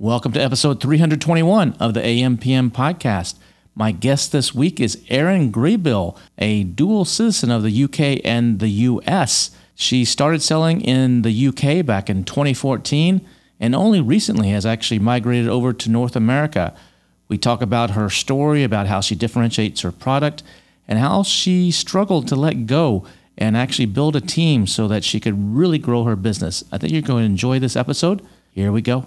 Welcome to episode 321 of the AMPM podcast. My guest this week is Erin Graybill, a dual citizen of the UK and the US. She started selling in the UK back in 2014 and only recently has actually migrated over to North America. We talk about her story, about how she differentiates her product, and how she struggled to let go and actually build a team so that she could really grow her business. I think you're going to enjoy this episode. Here we go.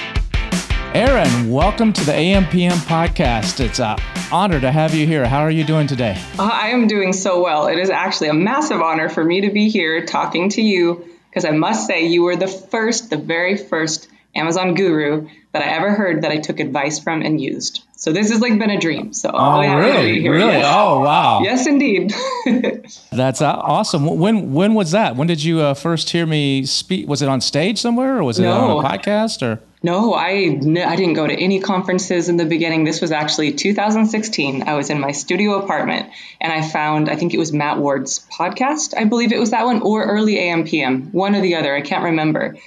Erin, welcome to the AMPM podcast. It's an honor to have you here. How are you doing today? Uh, I am doing so well. It is actually a massive honor for me to be here talking to you because I must say you were the first, the very first Amazon guru that I ever heard that I took advice from and used. So this has like been a dream. So oh, yeah, really? Really? Yes. Oh, wow. Yes, indeed. That's uh, awesome. When when was that? When did you uh, first hear me speak? Was it on stage somewhere, or was it No. on a podcast, or? No, I I didn't go to any conferences in the beginning. This was actually 2016. I was in my studio apartment and I found, I think it was Matt Ward's podcast. I believe it was that one or early AMPM, one or the other. I can't remember.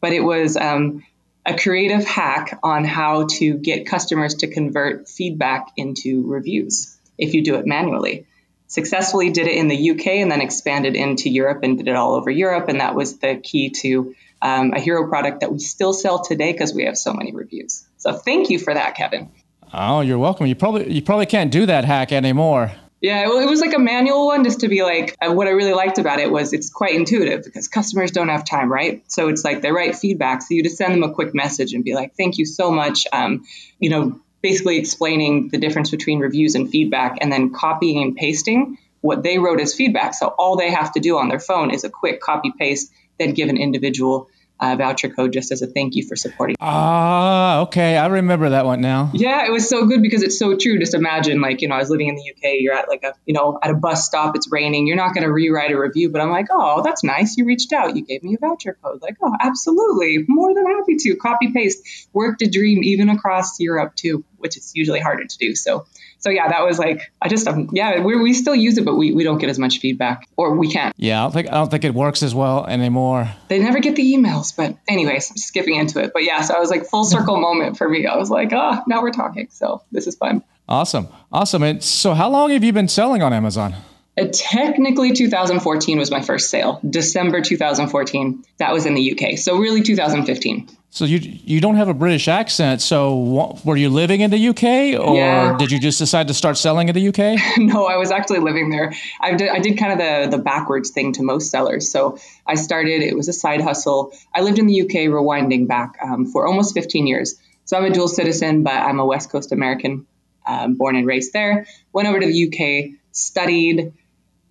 But it was um, a creative hack on how to get customers to convert feedback into reviews if you do it manually. Successfully did it in the UK and then expanded into Europe and did it all over Europe. And that was the key to um, a hero product that we still sell today because we have so many reviews. So thank you for that, Kevin. Oh, you're welcome. You probably you probably can't do that hack anymore. Yeah, well, it was like a manual one just to be like, uh, what I really liked about it was it's quite intuitive because customers don't have time, right? So it's like they write feedback. So you just send them a quick message and be like, thank you so much. Um, you know, basically explaining the difference between reviews and feedback and then copying and pasting what they wrote as feedback. So all they have to do on their phone is a quick copy paste, then give an individual uh, voucher code just as a thank you for supporting. Ah, okay. I remember that one now. Yeah, it was so good because it's so true. Just imagine, like, you know, I was living in the UK. You're at like a, you know, at a bus stop. It's raining. You're not going to rewrite a review, but I'm like, oh, that's nice. You reached out. You gave me a voucher code. Like, oh, absolutely, more than happy to copy paste. Worked a dream even across Europe too, which is usually harder to do. So, so yeah, that was like, I just, um, yeah, we we still use it, but we, we don't get as much feedback, or we can't. Yeah, I don't think I don't think it works as well anymore. They never get the emails, but anyways, I'm skipping into it. But yeah, so I was like full circle moment for me. I was like, ah, now we're talking. So this is fun. Awesome, awesome. And so, how long have you been selling on Amazon? Uh, technically, 2014 was my first sale. December 2014. That was in the UK. So really, 2015. So you you don't have a British accent. So were you living in the UK, or Yeah. did you just decide to start selling in the UK? no, I was actually living there. I did, I did kind of the, the backwards thing to most sellers. So I started, it was a side hustle. I lived in the UK, rewinding back um, for almost 15 years. So I'm a dual citizen, but I'm a West Coast American, um, born and raised there. Went over to the UK, studied,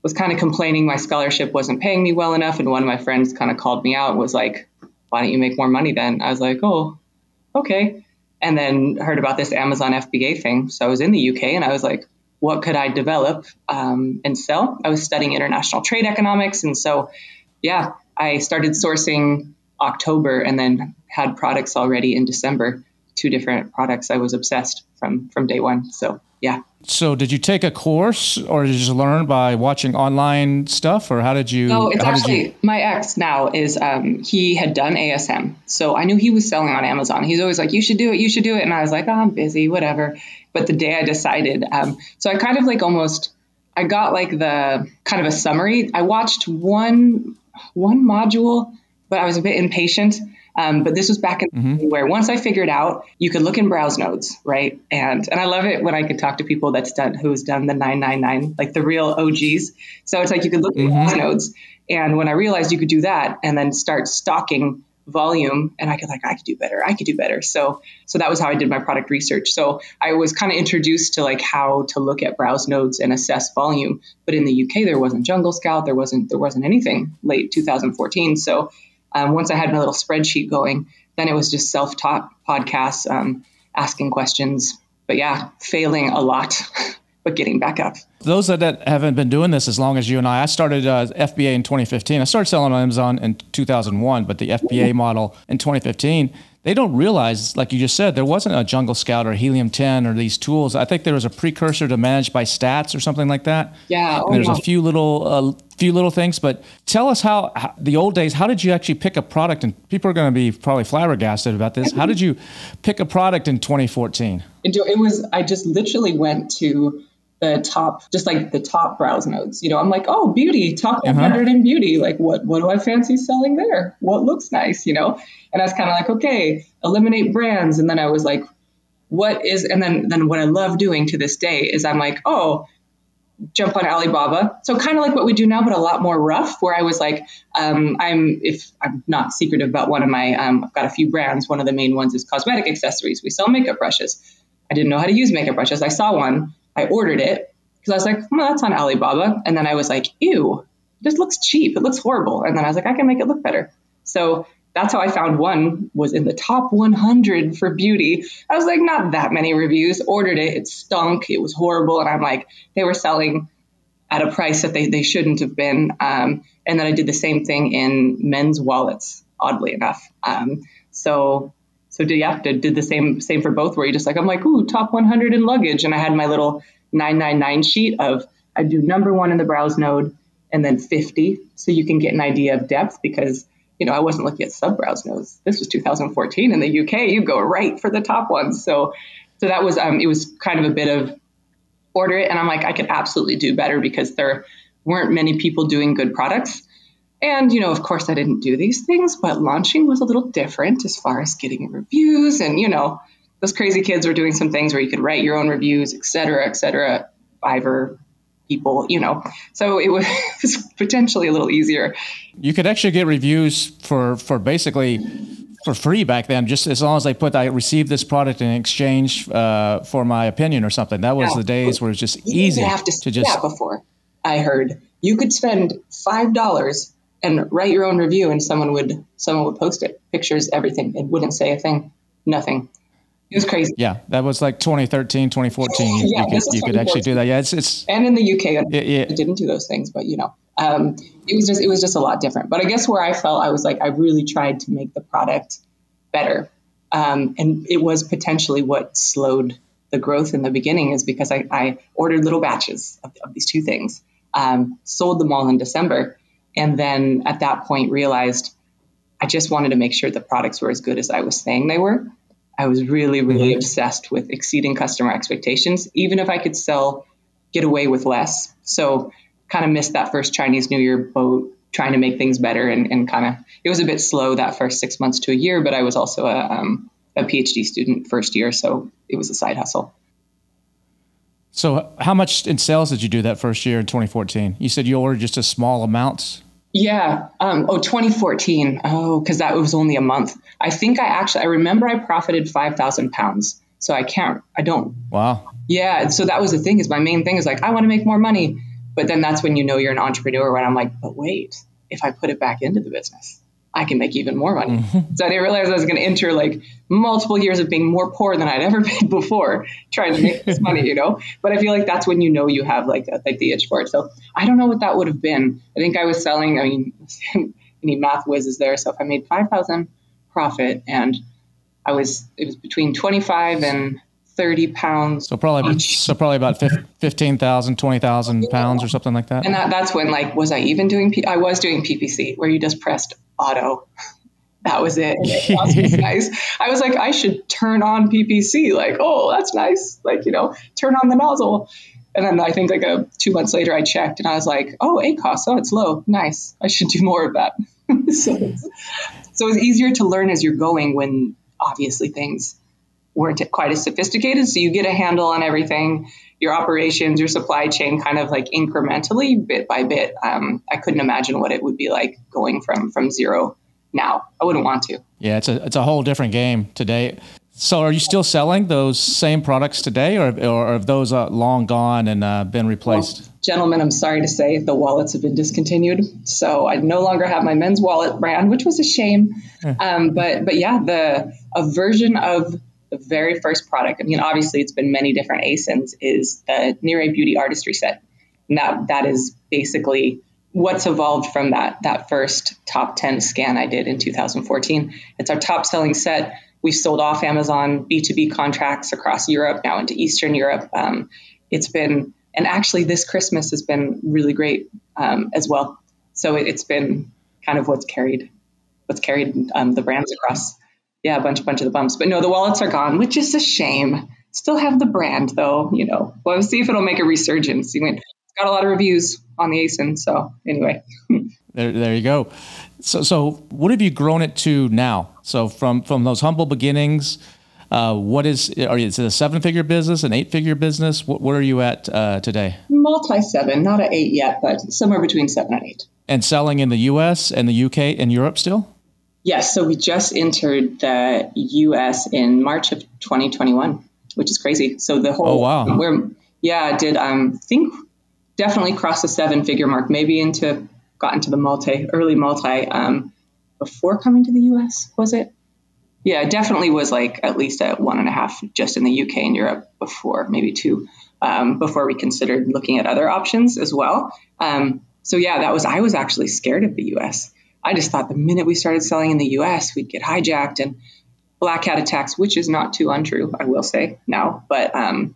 was kind of complaining my scholarship wasn't paying me well enough. And one of my friends kind of called me out and was like, why don't you make more money then? I was like, oh, okay. And then heard about this Amazon FBA thing. So I was in the UK and I was like, what could I develop um, and sell? I was studying international trade economics. And so, yeah, I started sourcing October and then had products already in December. Two different products. I was obsessed from from day one. So yeah. So did you take a course, or did you just learn by watching online stuff, or how did you? No, it's actually you- my ex now is um, he had done ASM, so I knew he was selling on Amazon. He's always like, "You should do it, you should do it," and I was like, oh, "I'm busy, whatever." But the day I decided, um, so I kind of like almost, I got like the kind of a summary. I watched one one module, but I was a bit impatient. Um, but this was back in where once I figured out you could look in browse nodes, right? And and I love it when I could talk to people that's done who's done the 999, like the real OGs. So it's like you could look in browse nodes. And when I realized you could do that and then start stocking volume and I could like I could do better. I could do better. So so that was how I did my product research. So I was kind of introduced to like how to look at browse nodes and assess volume. But in the UK there wasn't Jungle Scout, there wasn't there wasn't anything late 2014. So um, once I had my little spreadsheet going, then it was just self-taught podcasts. Um, asking questions. But yeah, failing a lot, but getting back up. Those that haven't been doing this as long as you and I, I started uh, FBA in 2015. I started selling on Amazon in 2001, but the FBA model in 2015 they don't realize, like you just said, there wasn't a Jungle Scout or Helium 10 or these tools. I think there was a precursor to ManageByStats or something like that. Yeah. Oh, there's a few little, uh, few little things, but tell us how, how, the old days. How did you actually pick a product? And people are going to be probably flabbergasted about this. How did you pick a product in 2014? It was. I just literally went to the top, just like the top browse nodes. You know, I'm like, oh, beauty, top 100 uh-huh. in beauty. Like, what, what do I fancy selling there? What looks nice, you know? And I was kind of like, okay, eliminate brands. And then I was like, what is, and then, then what I love doing to this day is I'm like, oh, jump on Alibaba. So kind of like what we do now, but a lot more rough. Where I was like, um, I'm if I'm not secretive about one of my, um, I've got a few brands. One of the main ones is cosmetic accessories. We sell makeup brushes. I didn't know how to use makeup brushes. I saw one. I ordered it because I was like, well, that's on Alibaba. And then I was like, ew, this looks cheap. It looks horrible. And then I was like, I can make it look better. So that's how I found one was in the top 100 for beauty. I was like, not that many reviews. Ordered it. It stunk. It was horrible. And I'm like, they were selling at a price that they, they shouldn't have been. Um, and then I did the same thing in men's wallets, oddly enough. Um, so so did yeah, did, did the same same for both where you just like I'm like, ooh, top 100 in luggage. And I had my little 999 sheet of I do number one in the browse node and then 50. So you can get an idea of depth because you know, I wasn't looking at sub browse nodes. This was 2014 in the UK. You go right for the top ones. So, so that was um, it was kind of a bit of order it, and I'm like, I could absolutely do better because there weren't many people doing good products. And, you know, of course, I didn't do these things, but launching was a little different as far as getting reviews. And, you know, those crazy kids were doing some things where you could write your own reviews, et cetera, et cetera. Fiverr, people, you know. So it was, potentially a little easier. You could actually get reviews for, for basically for free back then, just as long as they put I received this product in exchange uh, for my opinion or something. That was yeah. the days where it was just you easy have to, to just. Yeah, before I heard you could spend five dollars and write your own review and someone would someone would post it pictures everything. It wouldn't say a thing. Nothing. It was crazy. Yeah that was like 2013 2014 you, yeah, you could, you could actually do that. Yeah it's, it's and in the uk it, it, didn't do those things but you know um, it was just it was just a lot different. But i guess where i felt i was like i really tried to make the product better. Um, and it was potentially what slowed the growth in the beginning is because i, I ordered little batches of, of these two things. Um, sold them all in december and then at that point realized I just wanted to make sure the products were as good as I was saying they were. I was really, really mm-hmm. obsessed with exceeding customer expectations, even if I could sell, get away with less. So kind of missed that first Chinese New Year boat, trying to make things better and, and kind of, it was a bit slow that first six months to a year, but I was also a, um, a PhD student first year. So it was a side hustle. So, how much in sales did you do that first year in 2014? You said you ordered just a small amount. Yeah. Um, oh, 2014. Oh, because that was only a month. I think I actually I remember I profited five thousand pounds. So I can't. I don't. Wow. Yeah. So that was the thing. Is my main thing is like I want to make more money, but then that's when you know you're an entrepreneur. When I'm like, but wait, if I put it back into the business, I can make even more money. Mm-hmm. So I didn't realize I was going to enter like multiple years of being more poor than I'd ever been before trying to make this money, you know? But I feel like that's when you know you have like, a, like the itch for it. So I don't know what that would have been. I think I was selling, I mean, any math whizzes there. So if I made 5,000 profit and I was, it was between 25 and 30 pounds. So probably, each. so probably about 15,000, 20,000 pounds or something like that. And that, that's when like, was I even doing, P- I was doing PPC where you just pressed auto. That was it. it was nice. I was like, I should turn on PPC. Like, oh, that's nice. Like, you know, turn on the nozzle. And then I think like a two months later, I checked and I was like, oh, ACOS, oh, it's low. Nice. I should do more of that. so, it's, so it's easier to learn as you're going when obviously things weren't quite as sophisticated. So you get a handle on everything, your operations, your supply chain, kind of like incrementally, bit by bit. Um, I couldn't imagine what it would be like going from from zero now. I wouldn't want to. Yeah, it's a it's a whole different game today. So, are you still selling those same products today, or, or have those uh, long gone and uh, been replaced? Well, gentlemen, I'm sorry to say the wallets have been discontinued. So I no longer have my men's wallet brand, which was a shame. um, but but yeah, the a version of the very first product. I mean, obviously, it's been many different ASINs. Is the Nere Beauty Artistry Set. And that that is basically what's evolved from that that first top 10 scan I did in 2014. It's our top selling set. We've sold off Amazon B2B contracts across Europe, now into Eastern Europe. Um, it's been, and actually this Christmas has been really great um, as well. So it, has been kind of what's carried, what's carried um, the brands across. Yeah, a bunch, bunch of the bumps. But no, the wallets are gone, which is a shame. Still have the brand though, you know. Well, see if it'll make a resurgence. You it's got a lot of reviews on the ASIN. So anyway. there, there you go. So, so what have you grown it to now? So from from those humble beginnings, uh, what is are you, is it a seven figure business, an eight figure business? What, where are you at uh, today? Multi seven, not an eight yet, but somewhere between seven and eight. And selling in the U.S. and the U.K. and Europe still? Yes. So we just entered the U.S. in March of 2021, which is crazy. So the whole oh wow, we're yeah did um think definitely crossed the seven figure mark, maybe into got into the multi early multi um, before coming to the US, was it? Yeah, it definitely was like at least at one and a half just in the UK and Europe before, maybe two, um, before we considered looking at other options as well. Um, so yeah, that was I was actually scared of the US. I just thought the minute we started selling in the US, we'd get hijacked and black hat attacks, which is not too untrue, I will say now. But um,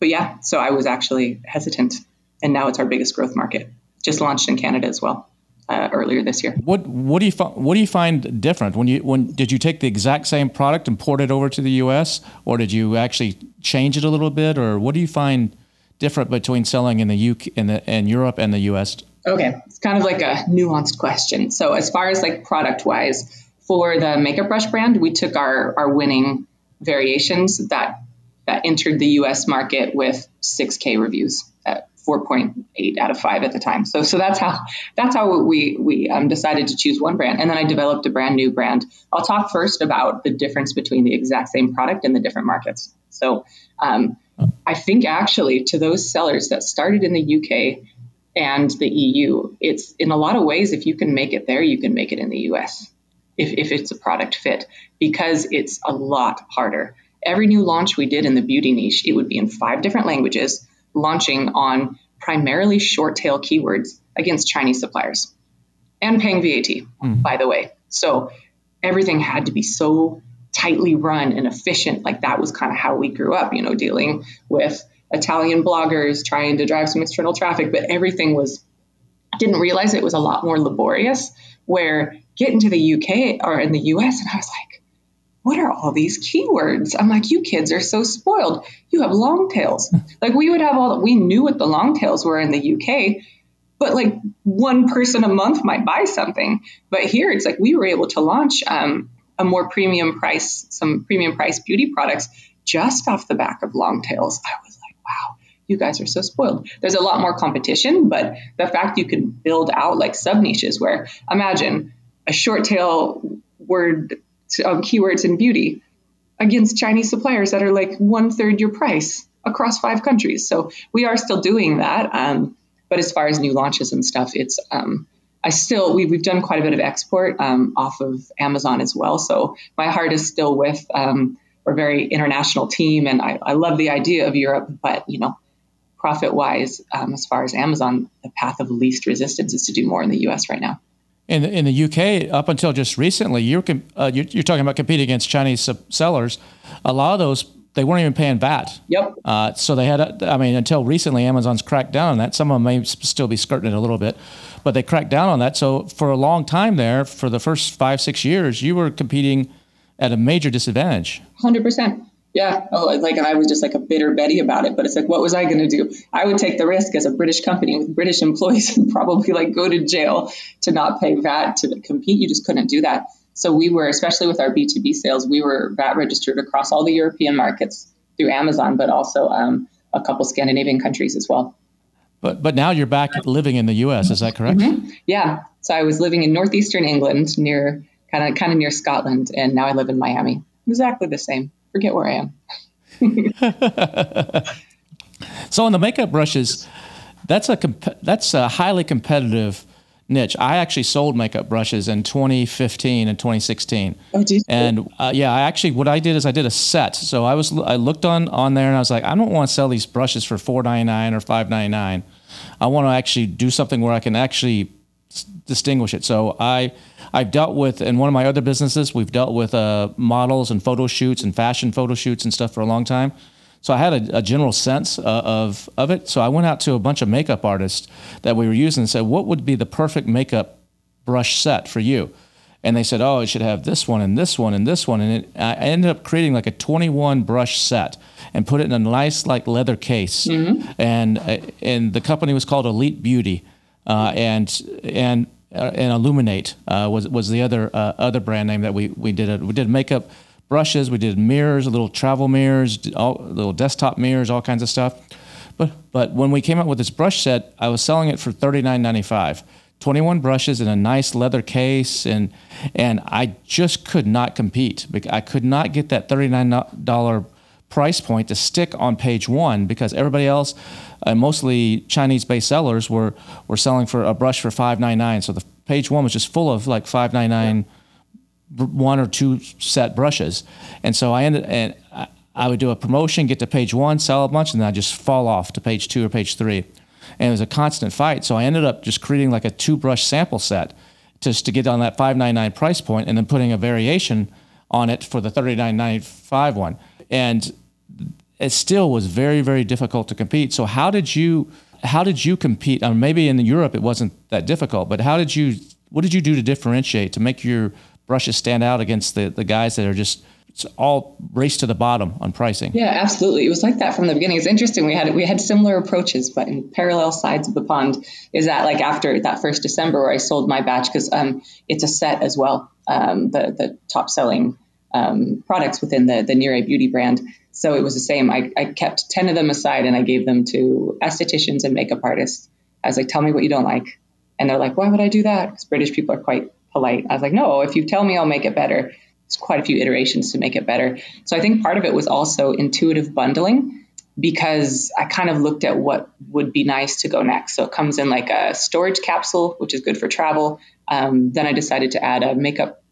but yeah, so I was actually hesitant and now it's our biggest growth market. Just launched in Canada as well. Uh, earlier this year. What what do you what do you find different when you when did you take the exact same product and port it over to the U.S. or did you actually change it a little bit or what do you find different between selling in the UK in the in Europe and the U.S. Okay, it's kind of like a nuanced question. So as far as like product wise, for the makeup brush brand, we took our our winning variations that that entered the U.S. market with 6K reviews. at 4.8 out of 5 at the time. So so that's how that's how we we um, decided to choose one brand, and then I developed a brand new brand. I'll talk first about the difference between the exact same product in the different markets. So um, I think actually to those sellers that started in the UK and the EU, it's in a lot of ways if you can make it there, you can make it in the US. If, if it's a product fit, because it's a lot harder. Every new launch we did in the beauty niche, it would be in five different languages launching on primarily short tail keywords against Chinese suppliers and paying VAT, mm. by the way. So everything had to be so tightly run and efficient. Like that was kind of how we grew up, you know, dealing with Italian bloggers trying to drive some external traffic, but everything was, didn't realize it was a lot more laborious. Where getting to the UK or in the US, and I was like, what are all these keywords? I'm like, you kids are so spoiled. You have long tails. like we would have all, that we knew what the long tails were in the UK, but like one person a month might buy something. But here it's like we were able to launch um, a more premium price, some premium price beauty products just off the back of long tails. I was like, wow, you guys are so spoiled. There's a lot more competition, but the fact you can build out like sub niches where imagine a short tail word um, keywords in beauty against Chinese suppliers that are like one third your price across five countries. So we are still doing that. Um, but as far as new launches and stuff, it's um, I still we, we've done quite a bit of export um, off of Amazon as well. So my heart is still with um, we're a very international team, and I, I love the idea of Europe. But you know, profit wise, um, as far as Amazon, the path of least resistance is to do more in the U.S. right now. In the, in the UK, up until just recently, you're, uh, you're, you're talking about competing against Chinese sellers. A lot of those they weren't even paying VAT. Yep. Uh, so they had, I mean, until recently, Amazon's cracked down on that. Some of them may still be skirting it a little bit, but they cracked down on that. So for a long time there, for the first five, six years, you were competing at a major disadvantage. 100% yeah, oh, like I was just like a bitter Betty about it. But it's like, what was I going to do? I would take the risk as a British company with British employees and probably like go to jail to not pay VAT to compete. You just couldn't do that. So we were, especially with our B2B sales, we were VAT registered across all the European markets through Amazon, but also um, a couple Scandinavian countries as well. But but now you're back living in the U.S. Is that correct? Mm-hmm. Yeah. So I was living in northeastern England, near kind of kind of near Scotland, and now I live in Miami. Exactly the same forget where I am. so on the makeup brushes, that's a comp- that's a highly competitive niche. I actually sold makeup brushes in 2015 and 2016. Oh, did? And uh, yeah, I actually what I did is I did a set. So I was I looked on on there and I was like, I don't want to sell these brushes for 4.99 or 5.99. I want to actually do something where I can actually s- distinguish it. So I I've dealt with in one of my other businesses, we've dealt with uh, models and photo shoots and fashion photo shoots and stuff for a long time. So I had a, a general sense uh, of of it. So I went out to a bunch of makeup artists that we were using and said, what would be the perfect makeup brush set for you? And they said, oh, it should have this one and this one and this one. And it, I ended up creating like a 21 brush set and put it in a nice like leather case. And uh, and the company was called Elite Beauty, uh, and and uh, and Illuminate uh, was was the other uh, other brand name that we we did. A, we did makeup brushes, we did mirrors, little travel mirrors, all, little desktop mirrors, all kinds of stuff. But but when we came out with this brush set, I was selling it for thirty nine ninety five. 21 brushes in a nice leather case and and I just could not compete. I could not get that $39 price point to stick on page 1 because everybody else uh, mostly Chinese based sellers were were selling for a brush for 5.99 so the page 1 was just full of like 5.99 br- one or two set brushes. And so I ended and I, would do a promotion, get to page one, sell a bunch, and then I just fall off to page two or page three. And it was a constant fight. So I ended up just creating like a two brush sample set just to get on that five nine nine price point and then putting a variation on it for the thirty nine ninety five one. And it still was very very difficult to compete. So how did you how did you compete? I mean, maybe in Europe it wasn't that difficult, but how did you what did you do to differentiate to make your brushes stand out against the the guys that are just it's all race to the bottom on pricing? Yeah, absolutely. It was like that from the beginning. It's interesting. We had we had similar approaches, but in parallel sides of the pond. Is that like after that first December where I sold my batch because um, it's a set as well. Um, the the top selling um, products within the the Nire Beauty brand. So it was the same. I, I kept ten of them aside and I gave them to estheticians and makeup artists. I was like, tell me what you don't like, and they're like, why would I do that? Because British people are quite polite. I was like, no, if you tell me, I'll make it better. It's quite a few iterations to make it better. So I think part of it was also intuitive bundling because I kind of looked at what would be nice to go next. So it comes in like a storage capsule, which is good for travel. Um, then I decided to add a makeup,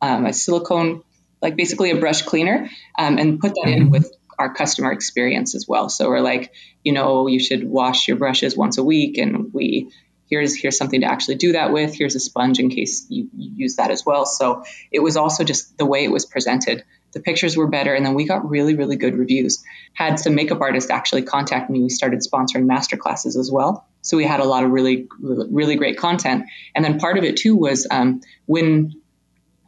um, a silicone, like basically a brush cleaner, um, and put that in with our customer experience as well. So we're like, you know, you should wash your brushes once a week, and we here's here's something to actually do that with. Here's a sponge in case you, you use that as well. So it was also just the way it was presented. The pictures were better, and then we got really really good reviews. Had some makeup artists actually contact me. We started sponsoring master classes as well. So we had a lot of really really great content. And then part of it too was um, when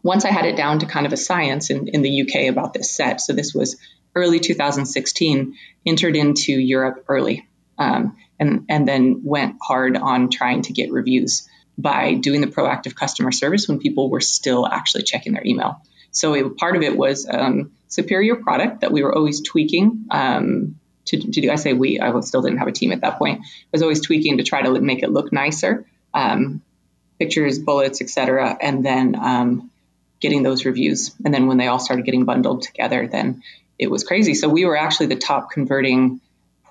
once I had it down to kind of a science in, in the UK about this set. So this was early 2016, entered into Europe early, um, and and then went hard on trying to get reviews by doing the proactive customer service when people were still actually checking their email. So it, part of it was um, superior product that we were always tweaking. Um, to, to do, I say we, I still didn't have a team at that point. I was always tweaking to try to make it look nicer, um, pictures, bullets, etc. And then um, getting those reviews. And then when they all started getting bundled together, then it was crazy. So we were actually the top converting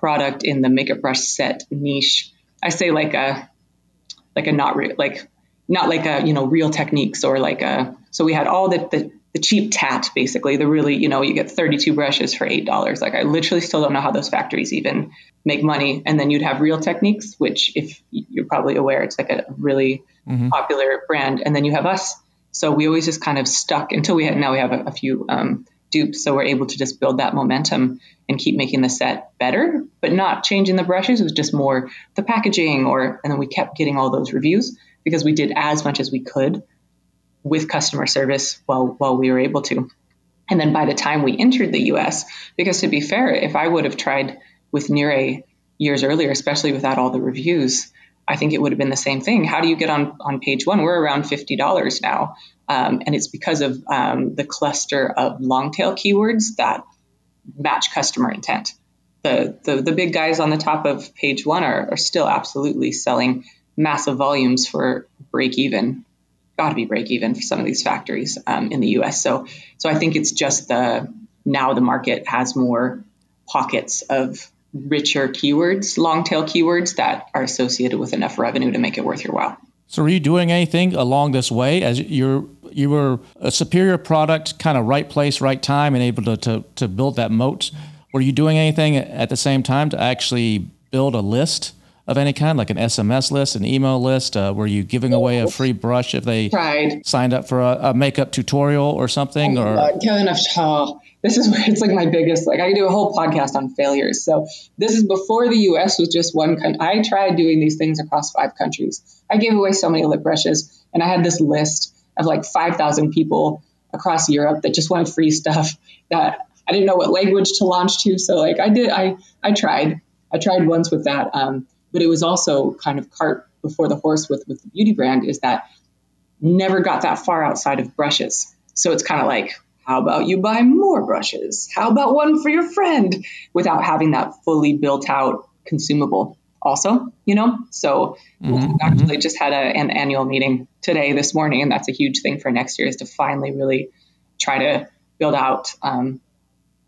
product in the makeup brush set niche. I say like a like a not real like not like a you know real techniques or like a so we had all the, the the cheap tat basically the really you know you get 32 brushes for eight dollars. Like i literally still don't know how those factories even make money. And then you'd have real techniques which if you're probably aware it's like a really popular brand. And then you have us. So we always just kind of stuck until we had now we have a, a few um, dupes so we're able to just build that momentum and keep making the set better but not changing the brushes it was just more the packaging or and then we kept getting all those reviews because we did as much as we could with customer service while while we were able to. And then by the time we entered the US, because to be fair, if I would have tried with Nire years earlier, especially without all the reviews, I think it would have been the same thing. How do you get on, on page one? We're around $50 now. Um, and it's because of um, the cluster of long tail keywords that match customer intent. The, the, the big guys on the top of page one are, are still absolutely selling massive volumes for break even got to be break even for some of these factories um, in the U.S. So, so I think it's just the now the market has more pockets of richer keywords, long tail keywords that are associated with enough revenue to make it worth your while. So, were you doing anything along this way as you're you were a superior product, kind of right place, right time, and able to, to, to build that moat? Were you doing anything at the same time to actually build a list of any kind, like an SMS list, an email list? Uh, were you giving away a free brush if they Tried. signed up for a, a makeup tutorial or something? Oh, or God, I've, oh, this is where it's like my biggest. Like I do a whole podcast on failures. So this is before the U.S. was just one country. I tried doing these things across five countries. I gave away so many lip brushes, and I had this list of like 5,000 people across Europe that just wanted free stuff that I didn't know what language to launch to. So like I did, I I tried. I tried once with that. Um, but it was also kind of cart before the horse with with the beauty brand is that never got that far outside of brushes. So it's kind of like, how about you buy more brushes? How about one for your friend without having that fully built out consumable also, you know? So mm-hmm. we actually just had a, an annual meeting today, this morning, and that's a huge thing for next year is to finally really try to build out um,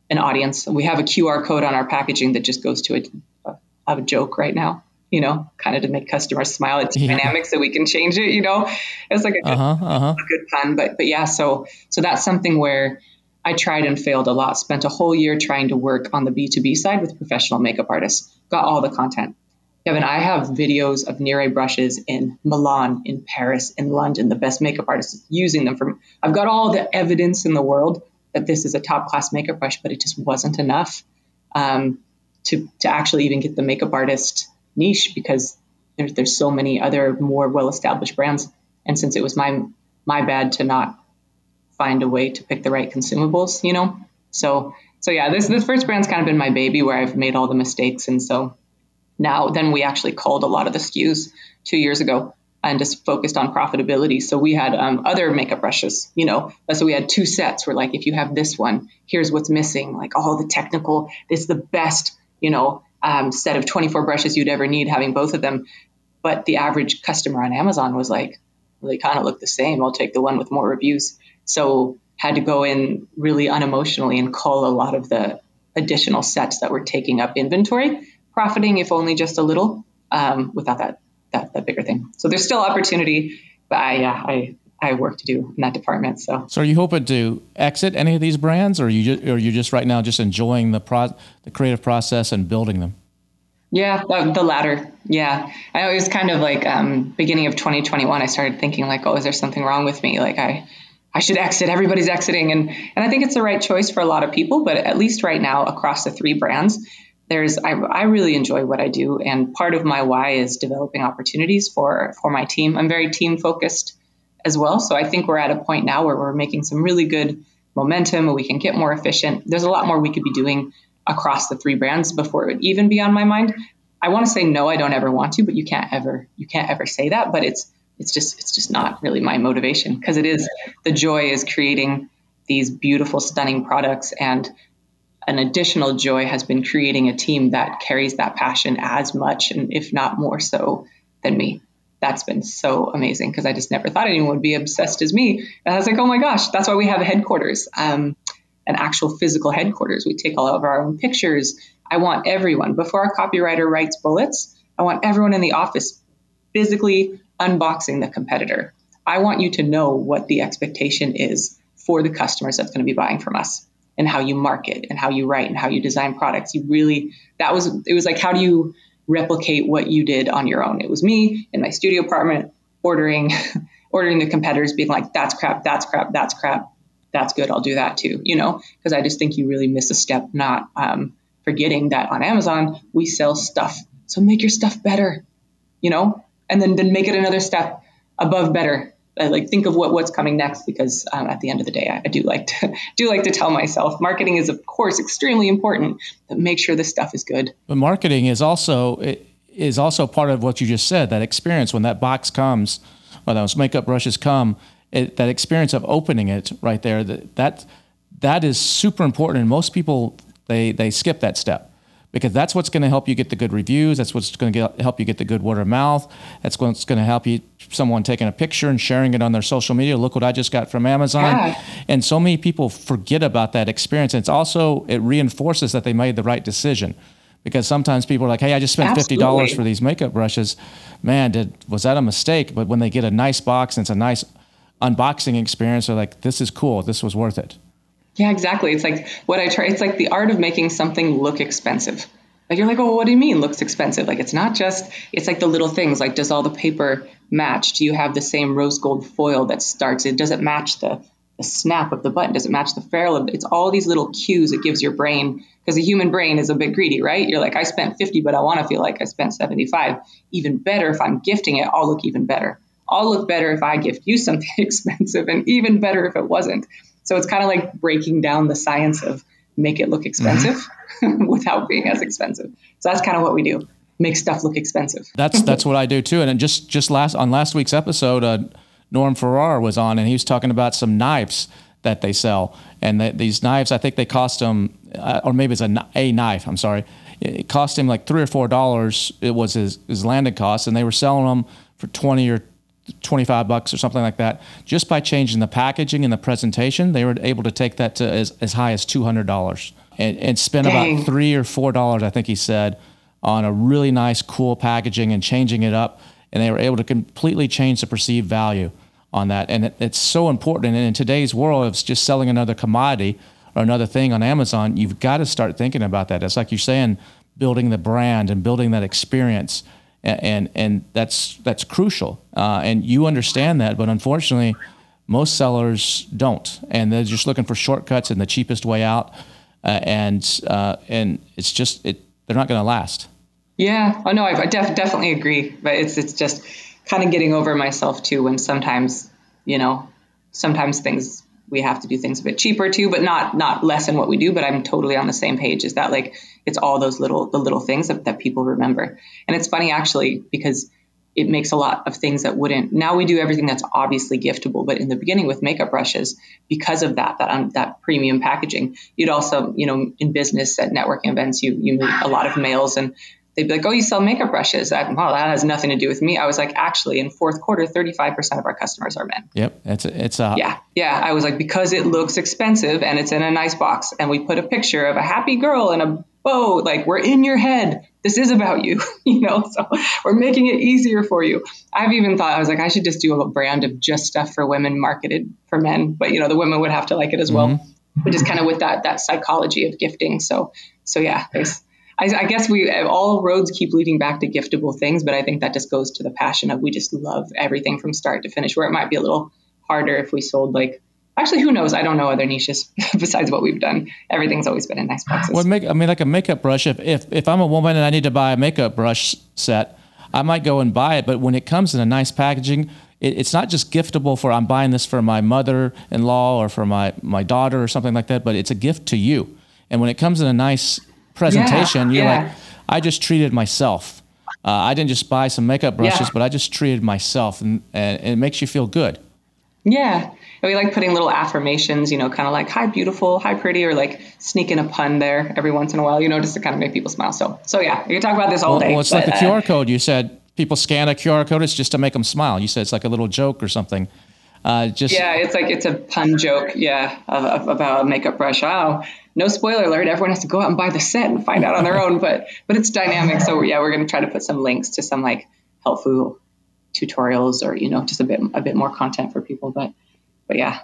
an audience. We have a QR code on our packaging that just goes to a, a, a joke right now you know, kind of to make customers smile. It's yeah. dynamic, so we can change it. You know, it's like a good, uh-huh, uh-huh. a good pun, but but yeah. So so that's something where I tried and failed a lot. Spent a whole year trying to work on the B two B side with professional makeup artists. Got all the content. Kevin, I have videos of Nere brushes in Milan, in Paris, in London, the best makeup artists using them. From I've got all the evidence in the world that this is a top class makeup brush, but it just wasn't enough um, to to actually even get the makeup artist niche because there's there's so many other more well established brands. And since it was my my bad to not find a way to pick the right consumables, you know. So so yeah, this this first brand's kind of been my baby where I've made all the mistakes, and so now then we actually culled a lot of the SKUs two years ago and just focused on profitability. So we had um, other makeup brushes, you know. So we had two sets. Where like, if you have this one, here's what's missing. Like all the technical, It's the best, you know, um, set of 24 brushes you'd ever need, having both of them. But the average customer on Amazon was like, well, they kind of look the same. I'll take the one with more reviews. So had to go in really unemotionally and cull a lot of the additional sets that were taking up inventory, profiting if only just a little um, without that, that that bigger thing. So there's still opportunity, but I yeah I I have work to do in that department. So, so are you hoping to exit any of these brands, or are you just, or you just right now just enjoying the pro, the creative process and building them? Yeah, the, the latter. Yeah, I was kind of like um, beginning of 2021. I started thinking like, oh, is there something wrong with me? Like I. I should exit. Everybody's exiting, and and I think it's the right choice for a lot of people. But at least right now, across the three brands, there's I, I really enjoy what I do, and part of my why is developing opportunities for for my team. I'm very team focused as well. So I think we're at a point now where we're making some really good momentum and we can get more efficient. There's a lot more we could be doing across the three brands before it would even be on my mind. I want to say no, I don't ever want to, but you can't ever you can't ever say that, but it's it's just it's just not really my motivation because it is the joy is creating these beautiful stunning products and an additional joy has been creating a team that carries that passion as much and if not more so than me that's been so amazing because I just never thought anyone would be obsessed as me. And I was like, oh my gosh, that's why we have a headquarters, um, an actual physical headquarters. We take all of our own pictures. I want everyone, before a copywriter writes bullets, I want everyone in the office physically unboxing the competitor. I want you to know what the expectation is for the customers that's going to be buying from us and how you market and how you write and how you design products. You really, that was, it was like, how do you, replicate what you did on your own. It was me in my studio apartment ordering ordering the competitors being like that's crap, that's crap, that's crap. That's good. I'll do that too, you know, because I just think you really miss a step not um, forgetting that on Amazon we sell stuff. So make your stuff better, you know, and then then make it another step above better I like think of what what's coming next because um, at the end of the day, I, I, do like to do like to tell myself marketing is of course extremely important, but make sure this stuff is good. But marketing is also is also part of what you just said. That experience when that box comes, when those makeup brushes come, it, that experience of opening it right there. That that that is super important, and most people they they skip that step because that's what's going to help you get the good reviews. That's what's going to help you get the good word of mouth. That's what's going to help you someone taking a picture and sharing it on their social media. Look what I just got from Amazon. Yeah. And so many people forget about that experience. And it's also it reinforces that they made the right decision because sometimes people are like, "Hey, I just spent fifty dollars for these makeup brushes. Man, did was that a mistake?" But when they get a nice box and it's a nice unboxing experience, they're like, "This is cool. This was worth it." Yeah, exactly. It's like what I try. It's like the art of making something look expensive. Like you're like, oh, what do you mean looks expensive? Like it's not just. It's like the little things. Like does all the paper match? Do you have the same rose gold foil that starts it? Does it match the the snap of the button? Does it match the ferrule? It's all these little cues it gives your brain because the human brain is a bit greedy, right? You're like, I spent 50, but I want to feel like I spent 75. Even better if I'm gifting it, I'll look even better. I'll look better if I gift you something expensive, and even better if it wasn't. So it's kind of like breaking down the science of make it look expensive without being as expensive. So that's kind of what we do. Make stuff look expensive. That's that's what I do too. And then just just last on last week's episode, uh, Norm Farrar was on, and he was talking about some knives that they sell, and that these knives, I think they cost him, uh, or maybe it's a, a knife. I'm sorry, it cost him like three or four dollars. It was his his landed cost, and they were selling them for twenty or 25 bucks or something like that just by changing the packaging and the presentation they were able to take that to as, as high as $200 and, and spend Dang. about three or four dollars i think he said on a really nice cool packaging and changing it up and they were able to completely change the perceived value on that. And it, it's so important and in today's world of just selling another commodity or another thing on amazon you've got to start thinking about that. It's like you're saying building the brand and building that experience and and, that's that's crucial uh, and you understand that but unfortunately most sellers don't and they're just looking for shortcuts and the cheapest way out uh, and uh, and it's just it they're not going to last Yeah. Oh no, I I def- definitely agree. But it's it's just kind of getting over myself too when sometimes you know sometimes things we have to do things a bit cheaper too, but not not less than what we do. But I'm totally on the same page. Is that like it's all those little the little things that, that people remember. And it's funny actually because it makes a lot of things that wouldn't. Now we do everything that's obviously giftable, but in the beginning with makeup brushes, because of that that um, that premium packaging, you'd also you know in business at networking events you you meet a lot of males and they'd be like, "Oh, you sell makeup brushes?" I, well, that has nothing to do with me. I was like, actually, in fourth quarter, thirty-five percent of our customers are men. yep it's a, it's a Yeah, yeah. I was like, because it looks expensive and it's in a nice box, and we put a picture of a happy girl and a bow. Like we're in your head. This is about you, you know. So we're making it easier for you. I've even thought I was like, I should just do a brand of just stuff for women marketed for men, but you know, the women would have to like it as well. Mm-hmm. But just kind of with that that psychology of gifting. So so yeah, there's. I, I guess we all roads keep leading back to giftable things, but I think that just goes to the passion of we just love everything from start to finish. Where it might be a little harder if we sold like actually who knows? I don't know other niches besides what we've done. Everything's always been in nice boxes. Well, make I mean like a makeup brush. If, if if I'm a woman and I need to buy a makeup brush set, I might go and buy it. But when it comes in a nice packaging, it, it's not just giftable for I'm buying this for my mother-in-law or for my my daughter or something like that. But it's a gift to you. And when it comes in a nice presentation, you're yeah. like, I just treated myself. Uh, I didn't just buy some makeup brushes, Yeah. but I just treated myself, and, and it makes you feel good. Yeah. And we like putting little affirmations, you know, kind of like hi beautiful, hi pretty, or like sneaking a pun there every once in a while, you know, just to kind of make people smile. So so yeah, we can talk about this all Well, day. well, it's but, like a uh, QR code. You said people scan a QR code. It's just to make them smile. You said it's like a little joke or something. Uh, just Yeah, it's like it's a pun joke, yeah, of, of, about a makeup brush. Oh, no spoiler alert! Everyone has to go out and buy the set and find out on their own, but but it's dynamic. So yeah, we're gonna try to put some links to some like helpful tutorials or you know just a bit a bit more content for people. But but yeah,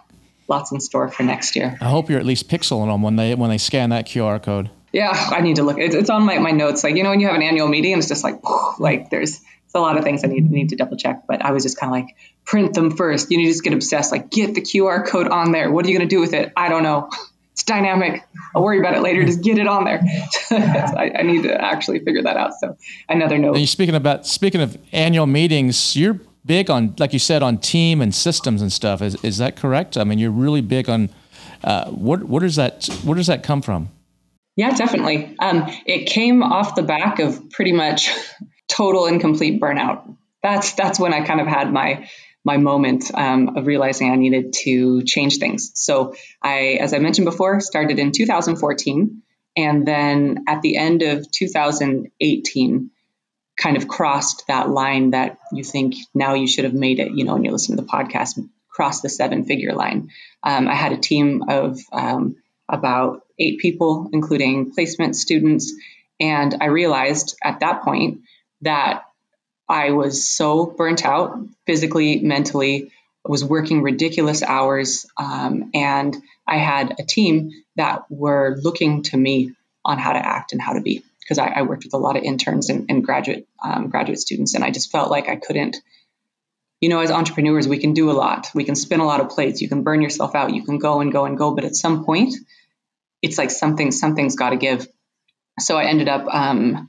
lots in store for next year. I hope you're at least pixeling them when they when they scan that QR code. Yeah, I need to look. It's, it's on my, my notes. Like you know when you have an annual meeting, it's just like like there's it's a lot of things I need need to double check. But I was just kind of like print them first. You know, you just get obsessed. Like get the QR code on there. What are you gonna do with it? I don't know. It's dynamic. I'll worry about it later. Just get it on there. I, I need to actually figure that out. So another note. And you're speaking about speaking of annual meetings, you're big on like you said on team and systems and stuff. Is is that correct? I mean, you're really big on uh, what what does that where does that come from? Yeah, definitely. Um, it came off the back of pretty much total and complete burnout. That's that's when I kind of had my my moment um, of realizing I needed to change things. So I, as I mentioned before, started in 2014, and then at the end of 2018, kind of crossed that line that you think now you should have made it. You know, when you listen to the podcast, cross the seven figure line. Um, I had a team of um, about eight people, including placement students. And I realized at that point that I was so burnt out physically, mentally, I was working ridiculous hours. Um, and I had a team that were looking to me on how to act and how to be because I, I, worked with a lot of interns and, and graduate um, graduate students, and I just felt like I couldn't. You know, as entrepreneurs, we can do a lot. We can spin a lot of plates. You can burn yourself out. You can go and go and go. But at some point, it's like something something's got to give. So I ended up um,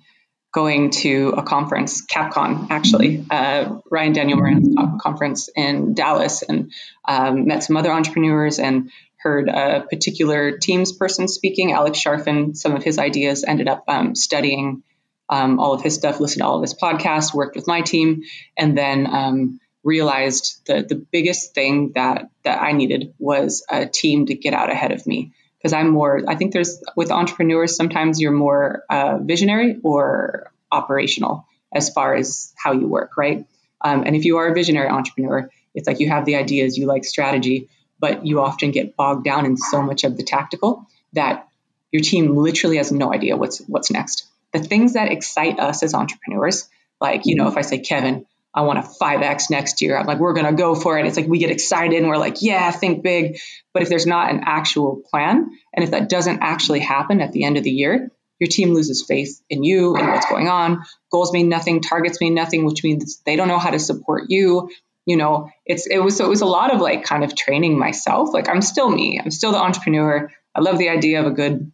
going to a conference, CapCon, actually, uh, Ryan Daniel Moran's conference in Dallas, and um, met some other entrepreneurs and heard a particular Teams person speaking, Alex Charfen. Some of his ideas ended up um, studying um, all of his stuff, listened to all of his podcasts, worked with my team, and then um, realized that the biggest thing that that I needed was a team to get out ahead of me because I'm more, I think there's with entrepreneurs, sometimes you're more uh, visionary or operational as far as how you work, right? Um, and if you are a visionary entrepreneur, it's like you have the ideas, you like strategy, but you often get bogged down in so much of the tactical that your team literally has no idea what's what's next. The things that excite us as entrepreneurs, like you know, if I say Kevin, I want a 5x next year. I'm like, we're going to go for it. It's like we get excited and we're like, yeah, think big. But if there's not an actual plan, and if that doesn't actually happen at the end of the year, your team loses faith in you and what's going on. Goals mean nothing, targets mean nothing, which means they don't know how to support you. You know, it's it was so it was a lot of like kind of training myself. Like I'm still me. I'm still the entrepreneur. I love the idea of a good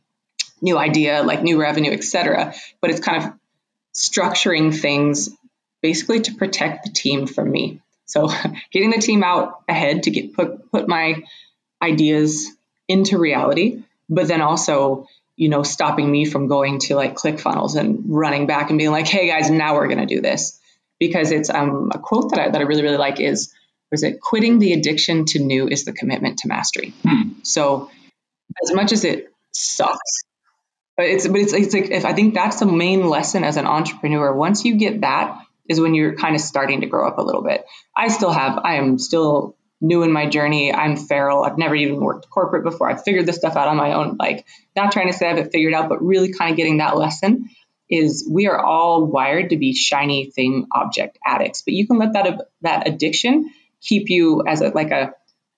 new idea, like new revenue, etc. But it's kind of structuring things basically to protect the team from me. So getting the team out ahead to get put put my ideas into reality, but then also, you know, stopping me from going to like ClickFunnels and running back and being like, hey guys, now we're gonna do this. Because it's um, a quote that I, that I really, really like is, is it quitting the addiction to new is the commitment to mastery. Hmm. So as much as it sucks, but it's but it's, it's like if I think that's the main lesson as an entrepreneur. Once you get that, is when you're kind of starting to grow up a little bit. I still have, I am still new in my journey. I'm feral. I've never even worked corporate before. I've figured this stuff out on my own. Like, not trying to say I have it figured out, but really kind of getting that lesson is we are all wired to be shiny thing object addicts. But you can let that that addiction keep you as a like a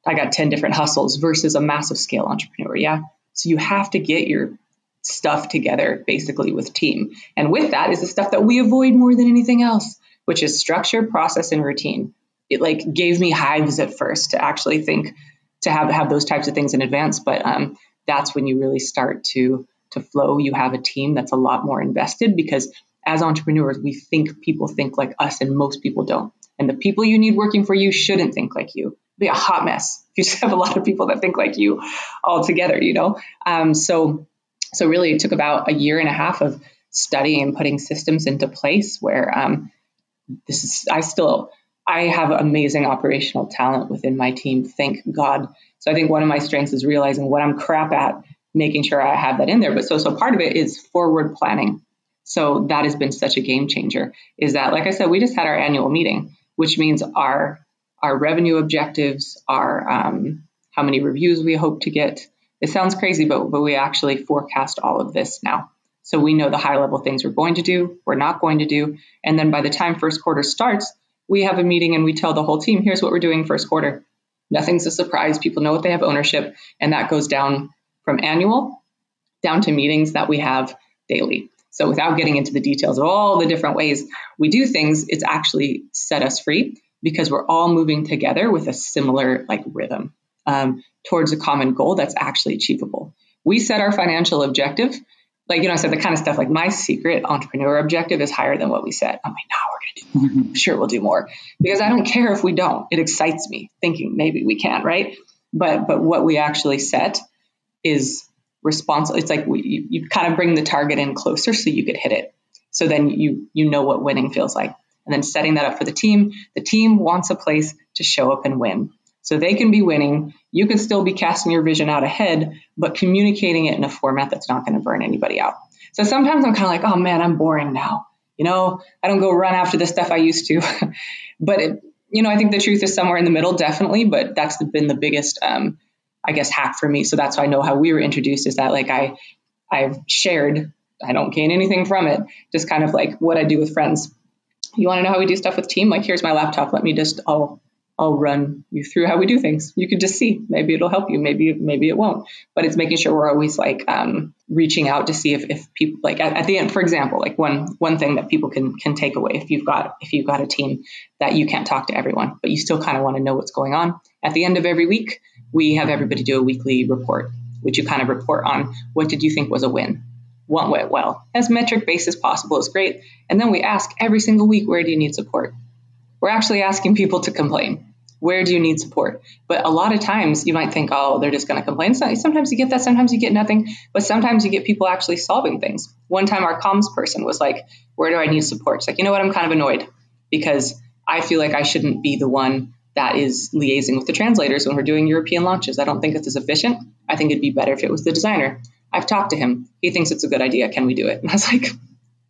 I got 10 different hustles versus a massive scale entrepreneur. Yeah. So you have to get your stuff together basically with team. And with that is the stuff that we avoid more than anything else, which is structure, process, and routine. It like gave me hives at first to actually think to have have those types of things in advance, but um, that's when you really start to to flow. You have a team that's a lot more invested because as entrepreneurs, we think people think like us, and most people don't. And the people you need working for you shouldn't think like you. It'd be a hot mess if you just have a lot of people that think like you all together, you know. Um, so so really, it took about a year and a half of studying and putting systems into place where um, this is. I still I have amazing operational talent within my team. Thank God. So I think one of my strengths is realizing what I'm crap at, making sure I have that in there. But so so part of it is forward planning. So that has been such a game changer. Is that like I said, we just had our annual meeting, which means our our revenue objectives, our um, how many reviews we hope to get, it sounds crazy, but, but we actually forecast all of this now. So we know the high level things we're going to do, we're not going to do. And then by the time first quarter starts, we have a meeting and we tell the whole team, here's what we're doing first quarter. Nothing's a surprise. People know what they have ownership. And that goes down from annual down to meetings that we have daily. So without getting into the details of all the different ways we do things, it's actually set us free because we're all moving together with a similar like rhythm um, towards a common goal that's actually achievable. We set our financial objective. Like, you know, I said the kind of stuff like my secret entrepreneur objective is higher than what we set. I'm like, no, we're going to do more. Sure, we'll do more because I don't care if we don't. It excites me thinking maybe we can, right? But, but what we actually set is responsible. It's like we, you, you kind of bring the target in closer so you could hit it. So then you, you know what winning feels like. And then setting that up for the team. The team wants a place to show up and win. So they can be winning. You can still be casting your vision out ahead, but communicating it in a format that's not going to burn anybody out. So sometimes I'm kind of like, oh man, I'm boring now. You know, I don't go run after the stuff I used to. but, it, you know, I think the truth is somewhere in the middle, definitely. But that's been the biggest, um, I guess, hack for me. So that's why I know how we were introduced is that like I, I've shared I don't gain anything from it. Just kind of like what I do with friends. You want to know how we do stuff with team? Like, here's my laptop. Let me just, I'll, I'll run you through how we do things. You could just see. Maybe it'll help you. Maybe, maybe it won't. But it's making sure we're always like um, reaching out to see if, if people like at, at the end, for example, like one one thing that people can can take away if you've got if you've got a team that you can't talk to everyone, but you still kind of want to know what's going on. At the end of every week, we have everybody do a weekly report, which you kind of report on what did you think was a win what went well, as metric based as possible is great. And then we ask every single week, where do you need support? We're actually asking people to complain. Where do you need support? But a lot of times you might think, oh, they're just going to complain. So sometimes you get that, sometimes you get nothing, but sometimes you get people actually solving things. One time our comms person was like, where do I need support? It's like, you know what? I'm kind of annoyed because I feel like I shouldn't be the one that is liaising with the translators when we're doing European launches. I don't think it's as efficient. I think it'd be better if it was the designer. I've talked to him. He thinks it's a good idea. Can we do it? And I was like,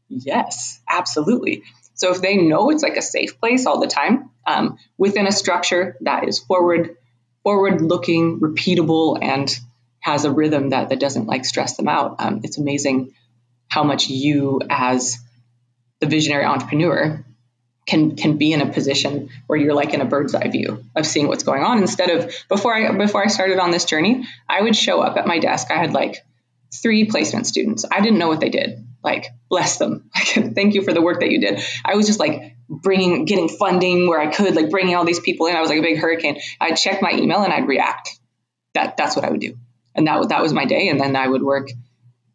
yes, absolutely. So if they know it's like a safe place all the time um, within a structure that is forward, forward looking, repeatable, and has a rhythm that, that doesn't like stress them out, um, it's amazing how much you as the visionary entrepreneur can can be in a position where you're like in a bird's eye view of seeing what's going on instead of before I before I started on this journey, I would show up at my desk. I had like three placement students. I didn't know what they did. Like, bless them. Thank you for the work that you did. I was just like bringing, getting funding where I could, like bringing all these people in. I was like a big hurricane. I'd check my email and I'd react. That that's what I would do, and that that was my day. And then I would work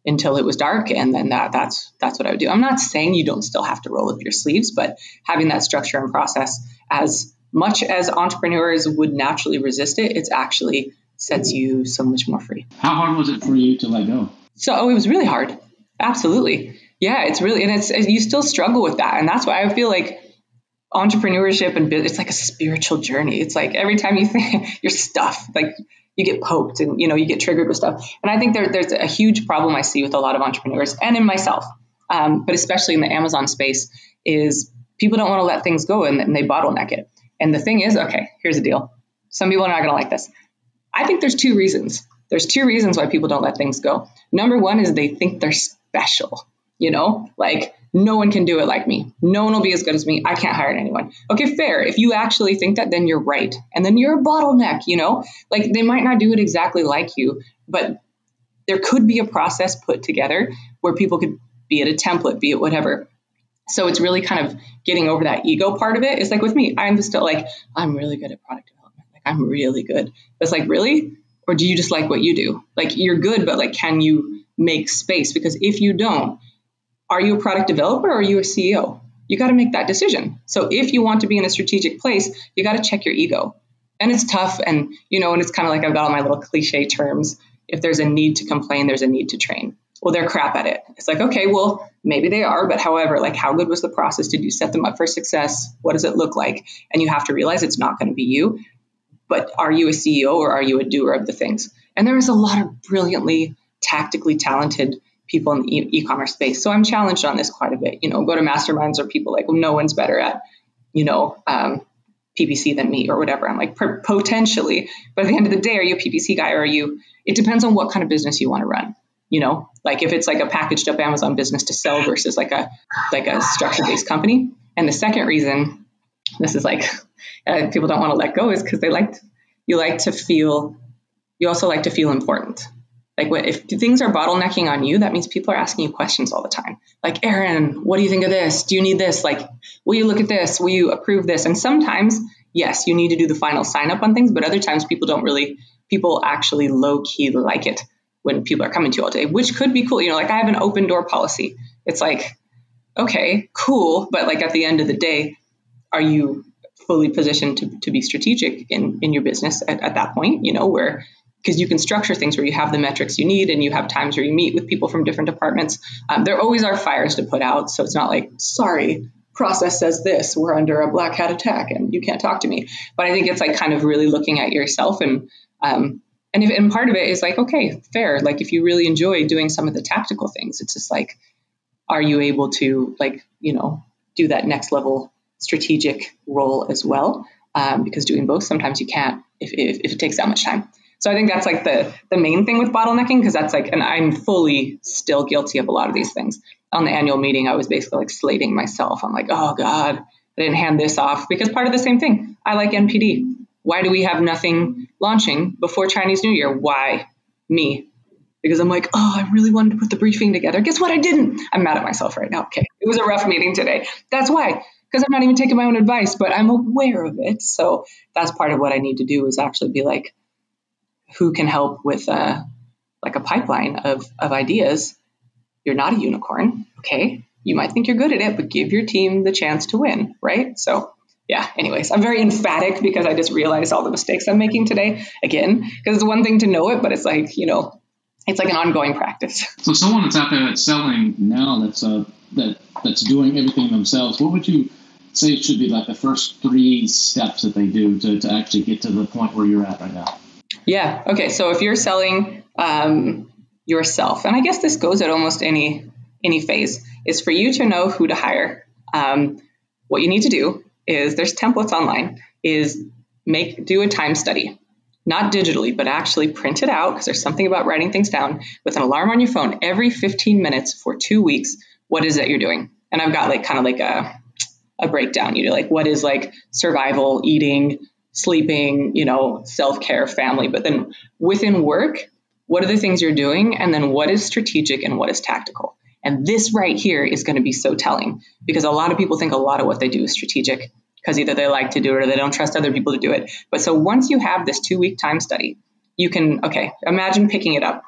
until it was dark, and then that that's that's what I would do. I'm not saying you don't still have to roll up your sleeves, but having that structure and process, as much as entrepreneurs would naturally resist it, it's actually sets you so much more free. How hard was it for you to let go? So oh, it was really hard. Absolutely. Yeah, it's really and it's you still struggle with that. And that's why I feel like entrepreneurship and it's like a spiritual journey. It's like every time you think you're stuff, like you get poked and you know you get triggered with stuff. And I think there, there's a huge problem I see with a lot of entrepreneurs and in myself, um, but especially in the Amazon space, is people don't want to let things go and, and they bottleneck it. And the thing is, okay, here's the deal. Some people are not going to like this. I think there's two reasons. There's two reasons why people don't let things go. Number one is they think they're special, you know, like no one can do it like me. No one will be as good as me. I can't hire anyone. Okay, fair. If you actually think that, then you're right. And then you're a bottleneck, you know, like they might not do it exactly like you, but there could be a process put together where people could be it a template, be it whatever. So it's really kind of getting over that ego part of it. It's like with me, I'm still like, I'm really good at product development. Like I'm really good. It's like, really? Or do you just like what you do? Like, you're good, but like, can you make space? Because if you don't, are you a product developer or are you a CEO? You got to make that decision. So if you want to be in a strategic place, you got to check your ego. And it's tough. And, you know, and it's kind of like I've got all my little cliche terms. If there's a need to complain, there's a need to train. Well, they're crap at it. It's like, okay, well, maybe they are, but however, like, how good was the process? Did you set them up for success? What does it look like? And you have to realize it's not going to be you but are you a CEO or are you a doer of the things? And there is a lot of brilliantly, tactically talented people in the e- commerce space. So I'm challenged on this quite a bit. You know, go to masterminds or people like, well, no one's better at, you know, um, PPC than me or whatever. I'm like, potentially. But at the end of the day, are you a PPC guy or are you, it depends on what kind of business you want to run. You know, like if it's like a packaged up Amazon business to sell versus like a like a structure based company. And the second reason, this is like uh, people don't want to let go is because they like you like to feel you also like to feel important like if things are bottlenecking on you that means people are asking you questions all the time. Like aaron what do you think of this? Do you need this? Like will you look at this? Will you approve this? And sometimes yes you need to do the final sign up on things but other times people don't really people actually low key like it when people are coming to you all day which could be cool. You know like i have an open door policy. It's like okay cool but like at the end of the day are you fully positioned to, to be strategic in, in your business at, at that point, you know, where because you can structure things where you have the metrics you need and you have times where you meet with people from different departments. Um, there always are fires to put out. So it's not like, sorry, process says this, we're under a black hat attack and you can't talk to me. But I think it's like kind of really looking at yourself and, um, and if, and part of it is like, okay, fair. Like if you really enjoy doing some of the tactical things, it's just like, are you able to like, you know, do that next level strategic role as well. Um, because doing both, sometimes you can't if, if, if, it takes that much time. So I think that's like the the main thing with bottlenecking because that's like, and I'm fully still guilty of a lot of these things. On the annual meeting, I was basically like slating myself. I'm like, oh God, I didn't hand this off because part of the same thing. I like NPD. Why do we have nothing launching before Chinese New Year? Why me? Because I'm like, oh, I really wanted to put the briefing together. Guess what? I didn't. I'm mad at myself right now. Okay. It was a rough meeting today. That's why because I'm not even taking my own advice, but I'm aware of it. So that's part of what I need to do is actually be like, who can help with uh, like a pipeline of, of ideas? You're not a unicorn, okay? You might think you're good at it, but give your team the chance to win, right? So yeah, anyways, I'm very emphatic because I just realized all the mistakes I'm making today again. Because it's one thing to know it, but it's like, you know, it's like an ongoing practice. So someone that's out there that's selling now that's uh that that's doing everything themselves, what would you say it should be like the first three steps that they do to, to actually get to the point where you're at right now? Yeah. Okay. So if you're selling um, yourself, and I guess this goes at almost any any phase, is for you to know who to hire. Um, what you need to do is there's templates online. Is make do a time study, not digitally, but actually print it out because there's something about writing things down with an alarm on your phone every 15 minutes for two weeks. What is it you're doing? And I've got like kind of like a a breakdown. You know, like what is like survival, eating, sleeping, you know, self care, family. But then within work, what are the things you're doing? And then what is strategic and what is tactical? And this right here is going to be so telling because a lot of people think a lot of what they do is strategic because either they like to do it or they don't trust other people to do it. But so once you have this two week time study, you can, okay, imagine picking it up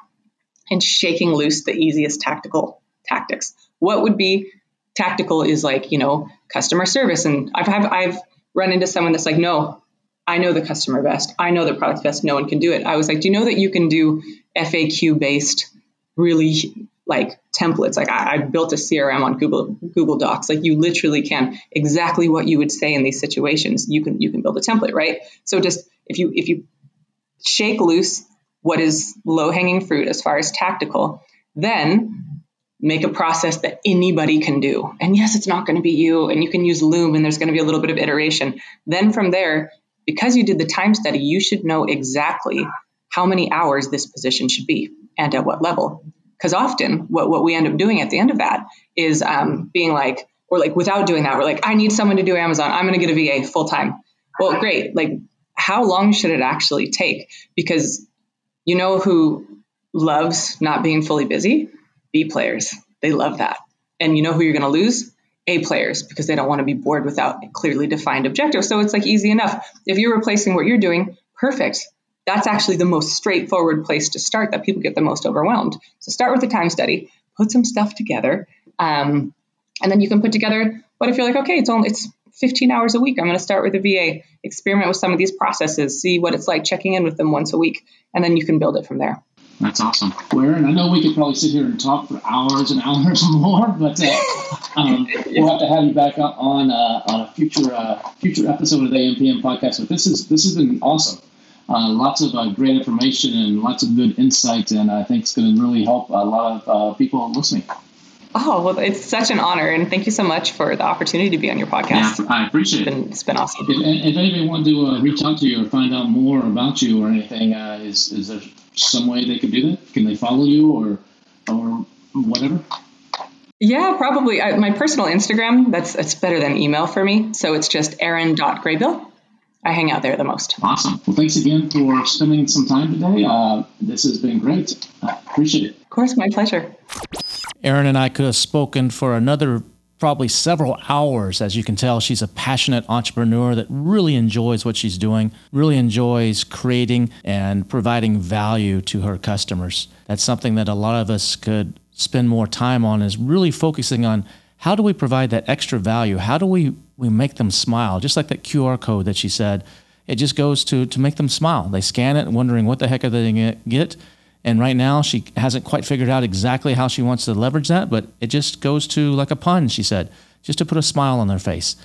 and shaking loose the easiest tactical tactics. What would be tactical is like, you know, customer service. And I've, I've, I've run into someone that's like, no, I know the customer best. I know the product best. No one can do it. I was like, do you know that you can do FAQ based, really like templates? Like I, I, built a CRM on Google Google Docs. Like you literally can exactly what you would say in these situations. You can you can build a template, right? So just if you if you shake loose what is low hanging fruit as far as tactical, then make a process that anybody can do. And yes, it's not going to be you, and you can use Loom, and there's going to be a little bit of iteration. Then from there, because you did the time study, you should know exactly how many hours this position should be and at what level. Because often, what, what we end up doing at the end of that is um, being like, or like without doing that, we're like, I need someone to do Amazon. I'm going to get a VA full time. Well, great. Like, how long should it actually take? Because you know who loves not being fully busy? B players. They love that. And you know who you're going to lose? A players because they don't want to be bored without a clearly defined objectives. So it's like easy enough. If you're replacing what you're doing, perfect. That's actually the most straightforward place to start that people get the most overwhelmed. So start with a time study, put some stuff together, um, and then you can put together. What if you're like, okay, it's only it's 15 hours a week. I'm going to start with a VA, experiment with some of these processes, see what it's like checking in with them once a week, and then you can build it from there. That's awesome. Where, and I know we could probably sit here and talk for hours and hours more, but uh, um, we'll have to have you back on uh, on a future uh, future episode of the AMPM podcast. But this is this has been awesome. Uh, lots of uh, great information and lots of good insight, and I think it's going to really help a lot of uh, people listening. Oh, well, it's such an honor, and thank you so much for the opportunity to be on your podcast. Yeah, I appreciate it's been, it. It's been awesome. If, if anybody wanted to uh, reach out to you or find out more about you or anything, uh, is, is there some way they could do that? Can they follow you or, or whatever? Yeah, probably. I, my personal Instagram, that's it's better than email for me. So it's just aaron.graybill. I hang out there the most. Awesome. Well, thanks again for spending some time today. Uh, this has been great. I appreciate it. Of course, my pleasure. Aaron and I could have spoken for another probably several hours. As you can tell, she's a passionate entrepreneur that really enjoys what she's doing, really enjoys creating and providing value to her customers. That's something that a lot of us could spend more time on is really focusing on how do we provide that extra value? How do we, we make them smile? Just like that QR code that she said, it just goes to, to make them smile. They scan it wondering what the heck are they going to get and right now, she hasn't quite figured out exactly how she wants to leverage that, but it just goes to like a pun, she said, just to put a smile on their face.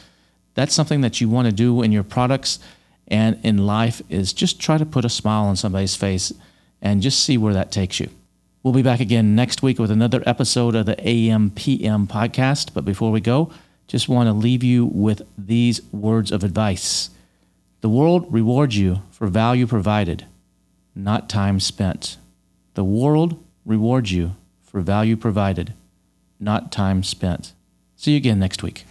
That's something that you want to do in your products and in life is just try to put a smile on somebody's face and just see where that takes you. We'll be back again next week with another episode of the AMPM podcast. But before we go, just want to leave you with these words of advice. The world rewards you for value provided not time spent. The world rewards you for value provided, not time spent. See you again next week.